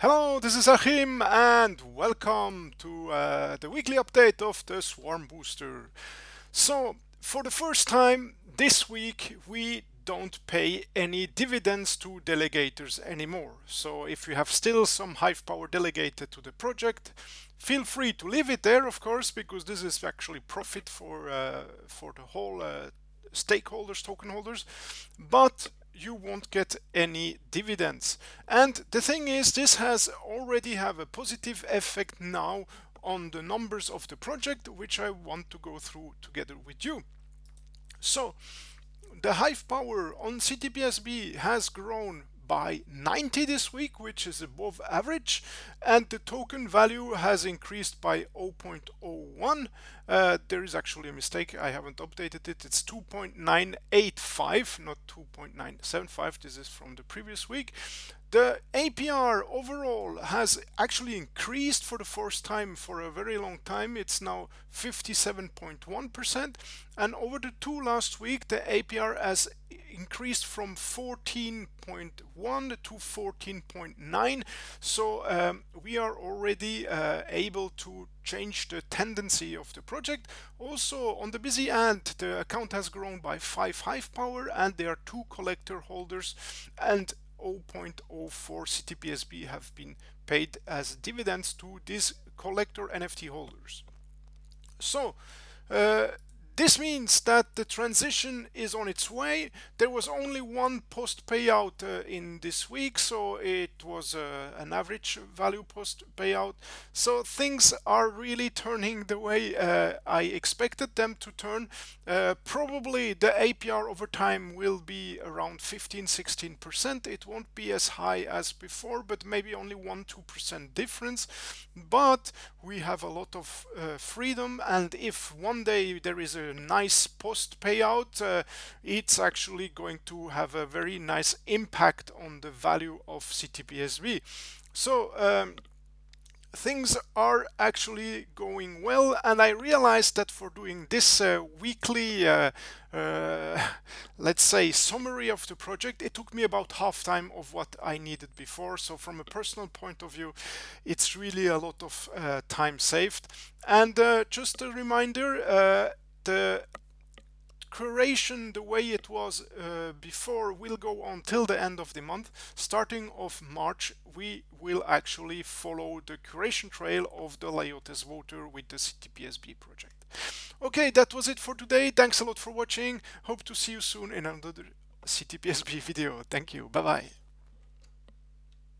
Hello, this is Achim and welcome to uh, the weekly update of the Swarm Booster. So, for the first time this week we don't pay any dividends to delegators anymore. So if you have still some Hive power delegated to the project, feel free to leave it there of course because this is actually profit for uh, for the whole uh, stakeholders, token holders. But you won't get any dividends. And the thing is, this has already have a positive effect now on the numbers of the project, which I want to go through together with you. So the Hive power on CTPSB has grown by 90 this week, which is above average, and the token value has increased by 0.01. Uh, there is actually a mistake, I haven't updated it, it's 2.985, not 2.975, this is from the previous week. The APR overall has actually increased for the first time for a very long time. It's now 57.1%. And over the two last week, the APR has increased from 14.1 to 14.9. So um, we are already uh, able to change the tendency of the project. Also on the busy end, the account has grown by 5 Hive power and there are two collector holders and 0.04 CTPSB have been paid as dividends to these collector NFT holders. So uh, this means that the transition is on its way. There was only one post payout uh, in this week, so it was uh, an average value post payout. So things are really turning the way uh, I expected them to turn. Uh, probably the APR over time will be around 15-16%. It won't be as high as before, but maybe only 1-2% difference. But we have a lot of uh, freedom, and if one day there is a nice post payout, uh, it's actually going to have a very nice impact on the value of CTPSB. So um, things are actually going well and I realized that for doing this uh, weekly uh, uh, let's say summary of the project it took me about half time of what I needed before. So from a personal point of view it's really a lot of uh, time saved. And uh, just a reminder uh, the curation the way it was uh, before will go on till the end of the month. Starting of March we will actually follow the curation trail of the Leiotes voter with the CTPSB project. Okay that was it for today. Thanks a lot for watching. Hope to see you soon in another CTPSB video. Thank you. Bye bye